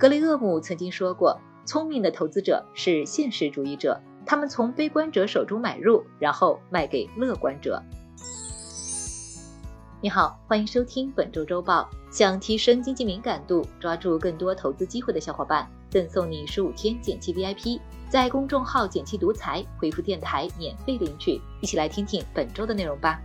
格雷厄姆曾经说过：“聪明的投资者是现实主义者，他们从悲观者手中买入，然后卖给乐观者。”你好，欢迎收听本周周报。想提升经济敏感度，抓住更多投资机会的小伙伴，赠送你十五天减气 VIP，在公众号“减气独裁”回复“电台”免费领取。一起来听听本周的内容吧。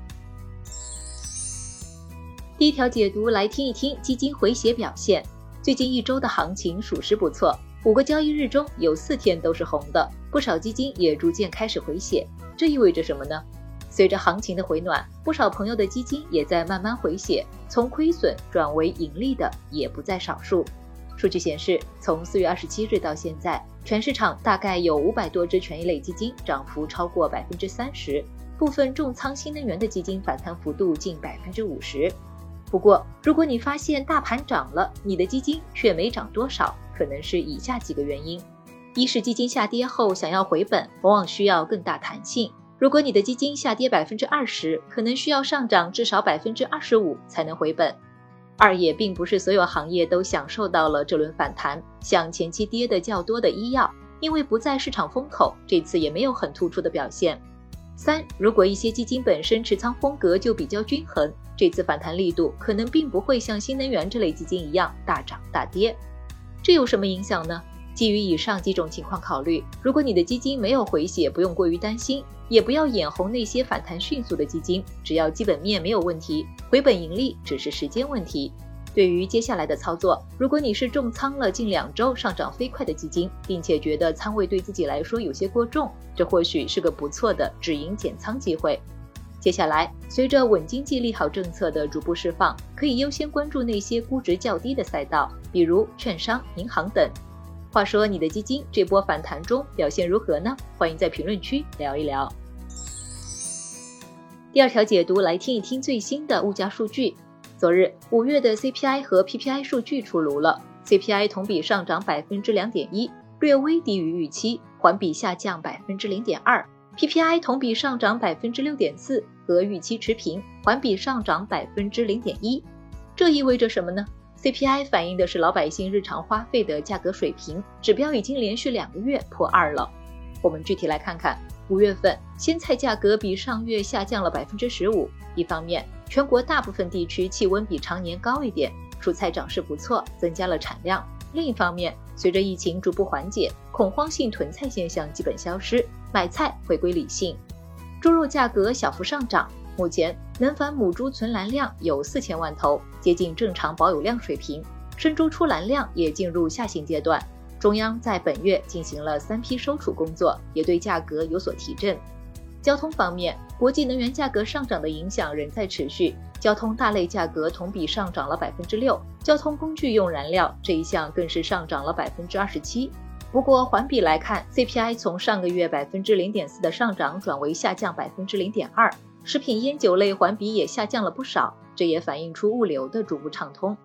第一条解读来听一听基金回血表现。最近一周的行情属实不错，五个交易日中有四天都是红的，不少基金也逐渐开始回血。这意味着什么呢？随着行情的回暖，不少朋友的基金也在慢慢回血，从亏损转为盈利的也不在少数。数据显示，从四月二十七日到现在，全市场大概有五百多只权益类基金涨幅超过百分之三十，部分重仓新能源的基金反弹幅度近百分之五十。不过，如果你发现大盘涨了，你的基金却没涨多少，可能是以下几个原因：一是基金下跌后想要回本，往往需要更大弹性。如果你的基金下跌百分之二十，可能需要上涨至少百分之二十五才能回本。二也并不是所有行业都享受到了这轮反弹，像前期跌的较多的医药，因为不在市场风口，这次也没有很突出的表现。三，如果一些基金本身持仓风格就比较均衡，这次反弹力度可能并不会像新能源这类基金一样大涨大跌。这有什么影响呢？基于以上几种情况考虑，如果你的基金没有回血，不用过于担心，也不要眼红那些反弹迅速的基金，只要基本面没有问题，回本盈利只是时间问题。对于接下来的操作，如果你是重仓了近两周上涨飞快的基金，并且觉得仓位对自己来说有些过重，这或许是个不错的止盈减仓机会。接下来，随着稳经济利好政策的逐步释放，可以优先关注那些估值较低的赛道，比如券商、银行等。话说你的基金这波反弹中表现如何呢？欢迎在评论区聊一聊。第二条解读来听一听最新的物价数据。昨日五月的 CPI 和 PPI 数据出炉了，CPI 同比上涨百分之两点一，略微低于预期，环比下降百分之零点二；PPI 同比上涨百分之六点四，和预期持平，环比上涨百分之零点一。这意味着什么呢？CPI 反映的是老百姓日常花费的价格水平，指标已经连续两个月破二了。我们具体来看看，五月份鲜菜价格比上月下降了百分之十五。一方面，全国大部分地区气温比常年高一点，蔬菜长势不错，增加了产量。另一方面，随着疫情逐步缓解，恐慌性囤菜现象基本消失，买菜回归理性。猪肉价格小幅上涨。目前，能繁母猪存栏量有四千万头，接近正常保有量水平。生猪出栏量也进入下行阶段。中央在本月进行了三批收储工作，也对价格有所提振。交通方面，国际能源价格上涨的影响仍在持续，交通大类价格同比上涨了百分之六，交通工具用燃料这一项更是上涨了百分之二十七。不过环比来看，CPI 从上个月百分之零点四的上涨转为下降百分之零点二。食品烟酒类环比也下降了不少，这也反映出物流的逐步畅通。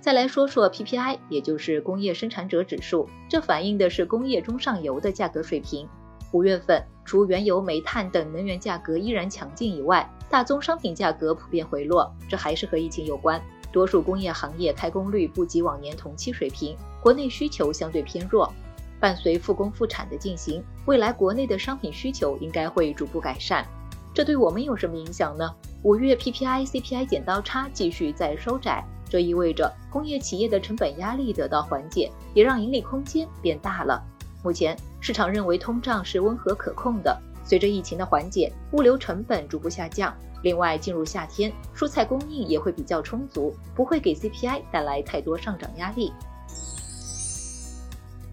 再来说说 PPI，也就是工业生产者指数，这反映的是工业中上游的价格水平。五月份，除原油、煤炭等能源价格依然强劲以外，大宗商品价格普遍回落，这还是和疫情有关。多数工业行业开工率不及往年同期水平，国内需求相对偏弱。伴随复工复产的进行，未来国内的商品需求应该会逐步改善。这对我们有什么影响呢？五月 PPI CPI 剪刀差继续在收窄，这意味着工业企业的成本压力得到缓解，也让盈利空间变大了。目前市场认为通胀是温和可控的，随着疫情的缓解，物流成本逐步下降。另外，进入夏天，蔬菜供应也会比较充足，不会给 CPI 带来太多上涨压力。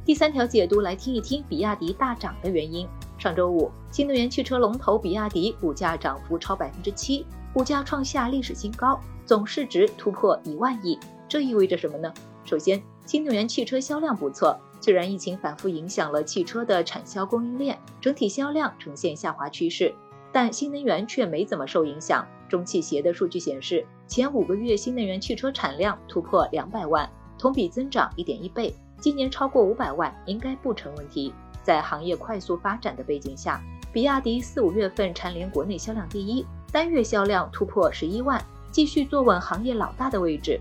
第三条解读来听一听比亚迪大涨的原因。上周五，新能源汽车龙头比亚迪股价涨幅超百分之七，股价创下历史新高，总市值突破一万亿。这意味着什么呢？首先，新能源汽车销量不错，虽然疫情反复影响了汽车的产销供应链，整体销量呈现下滑趋势，但新能源却没怎么受影响。中汽协的数据显示，前五个月新能源汽车产量突破两百万，同比增长一点一倍，今年超过五百万应该不成问题。在行业快速发展的背景下，比亚迪四五月份蝉联国内销量第一，单月销量突破十一万，继续坐稳行业老大的位置。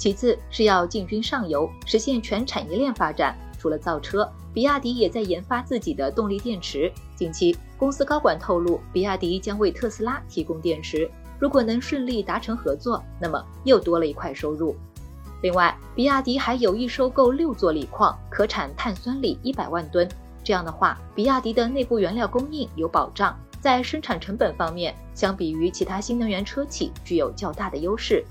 其次是要进军上游，实现全产业链发展。除了造车，比亚迪也在研发自己的动力电池。近期，公司高管透露，比亚迪将为特斯拉提供电池。如果能顺利达成合作，那么又多了一块收入。另外，比亚迪还有意收购六座锂矿，可产碳酸锂一百万吨。这样的话，比亚迪的内部原料供应有保障，在生产成本方面，相比于其他新能源车企具有较大的优势。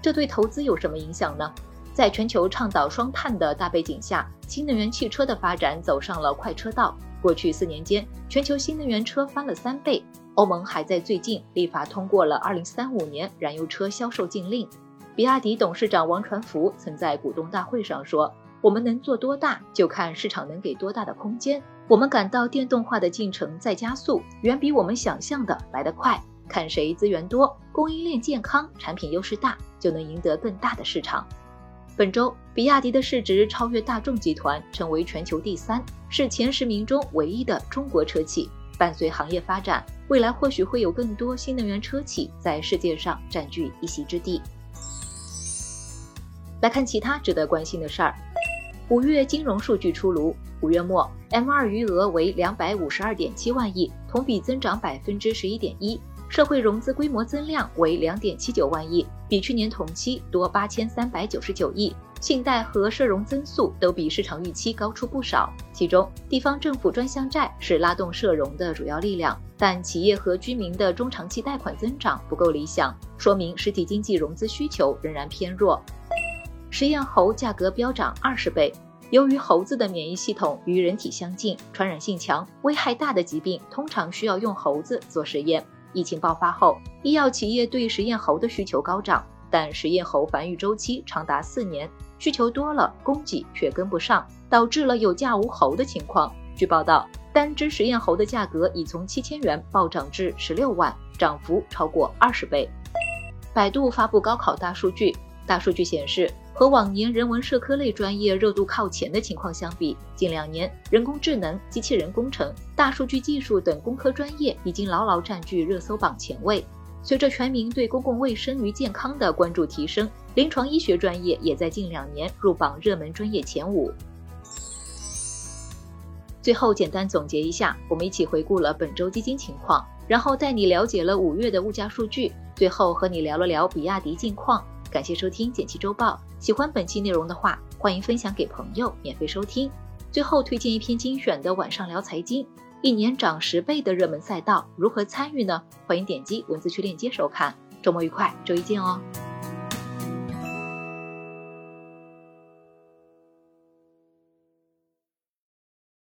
这对投资有什么影响呢？在全球倡导双碳的大背景下，新能源汽车的发展走上了快车道。过去四年间，全球新能源车翻了三倍。欧盟还在最近立法通过了二零三五年燃油车销售禁令。比亚迪董事长王传福曾在股东大会上说：“我们能做多大，就看市场能给多大的空间。我们感到电动化的进程在加速，远比我们想象的来得快。看谁资源多，供应链健康，产品优势大，就能赢得更大的市场。”本周，比亚迪的市值超越大众集团，成为全球第三，是前十名中唯一的中国车企。伴随行业发展，未来或许会有更多新能源车企在世界上占据一席之地。来看其他值得关心的事儿。五月金融数据出炉，五月末 M2 余额为两百五十二点七万亿，同比增长百分之十一点一。社会融资规模增量为两点七九万亿，比去年同期多八千三百九十九亿，信贷和社融增速都比市场预期高出不少。其中，地方政府专项债是拉动社融的主要力量，但企业和居民的中长期贷款增长不够理想，说明实体经济融资需求仍然偏弱。实验猴价格飙涨二十倍，由于猴子的免疫系统与人体相近，传染性强，危害大的疾病通常需要用猴子做实验。疫情爆发后，医药企业对实验猴的需求高涨，但实验猴繁育周期长达四年，需求多了，供给却跟不上，导致了有价无猴的情况。据报道，单只实验猴的价格已从七千元暴涨至十六万，涨幅超过二十倍。百度发布高考大数据，大数据显示。和往年人文社科类专业热度靠前的情况相比，近两年人工智能、机器人工程、大数据技术等工科专业已经牢牢占据热搜榜前位。随着全民对公共卫生与健康的关注提升，临床医学专业也在近两年入榜热门专业前五。最后简单总结一下，我们一起回顾了本周基金情况，然后带你了解了五月的物价数据，最后和你聊了聊比亚迪近况。感谢收听《简七周报》，喜欢本期内容的话，欢迎分享给朋友，免费收听。最后推荐一篇精选的晚上聊财经，一年涨十倍的热门赛道，如何参与呢？欢迎点击文字区链接收看。周末愉快，周一见哦。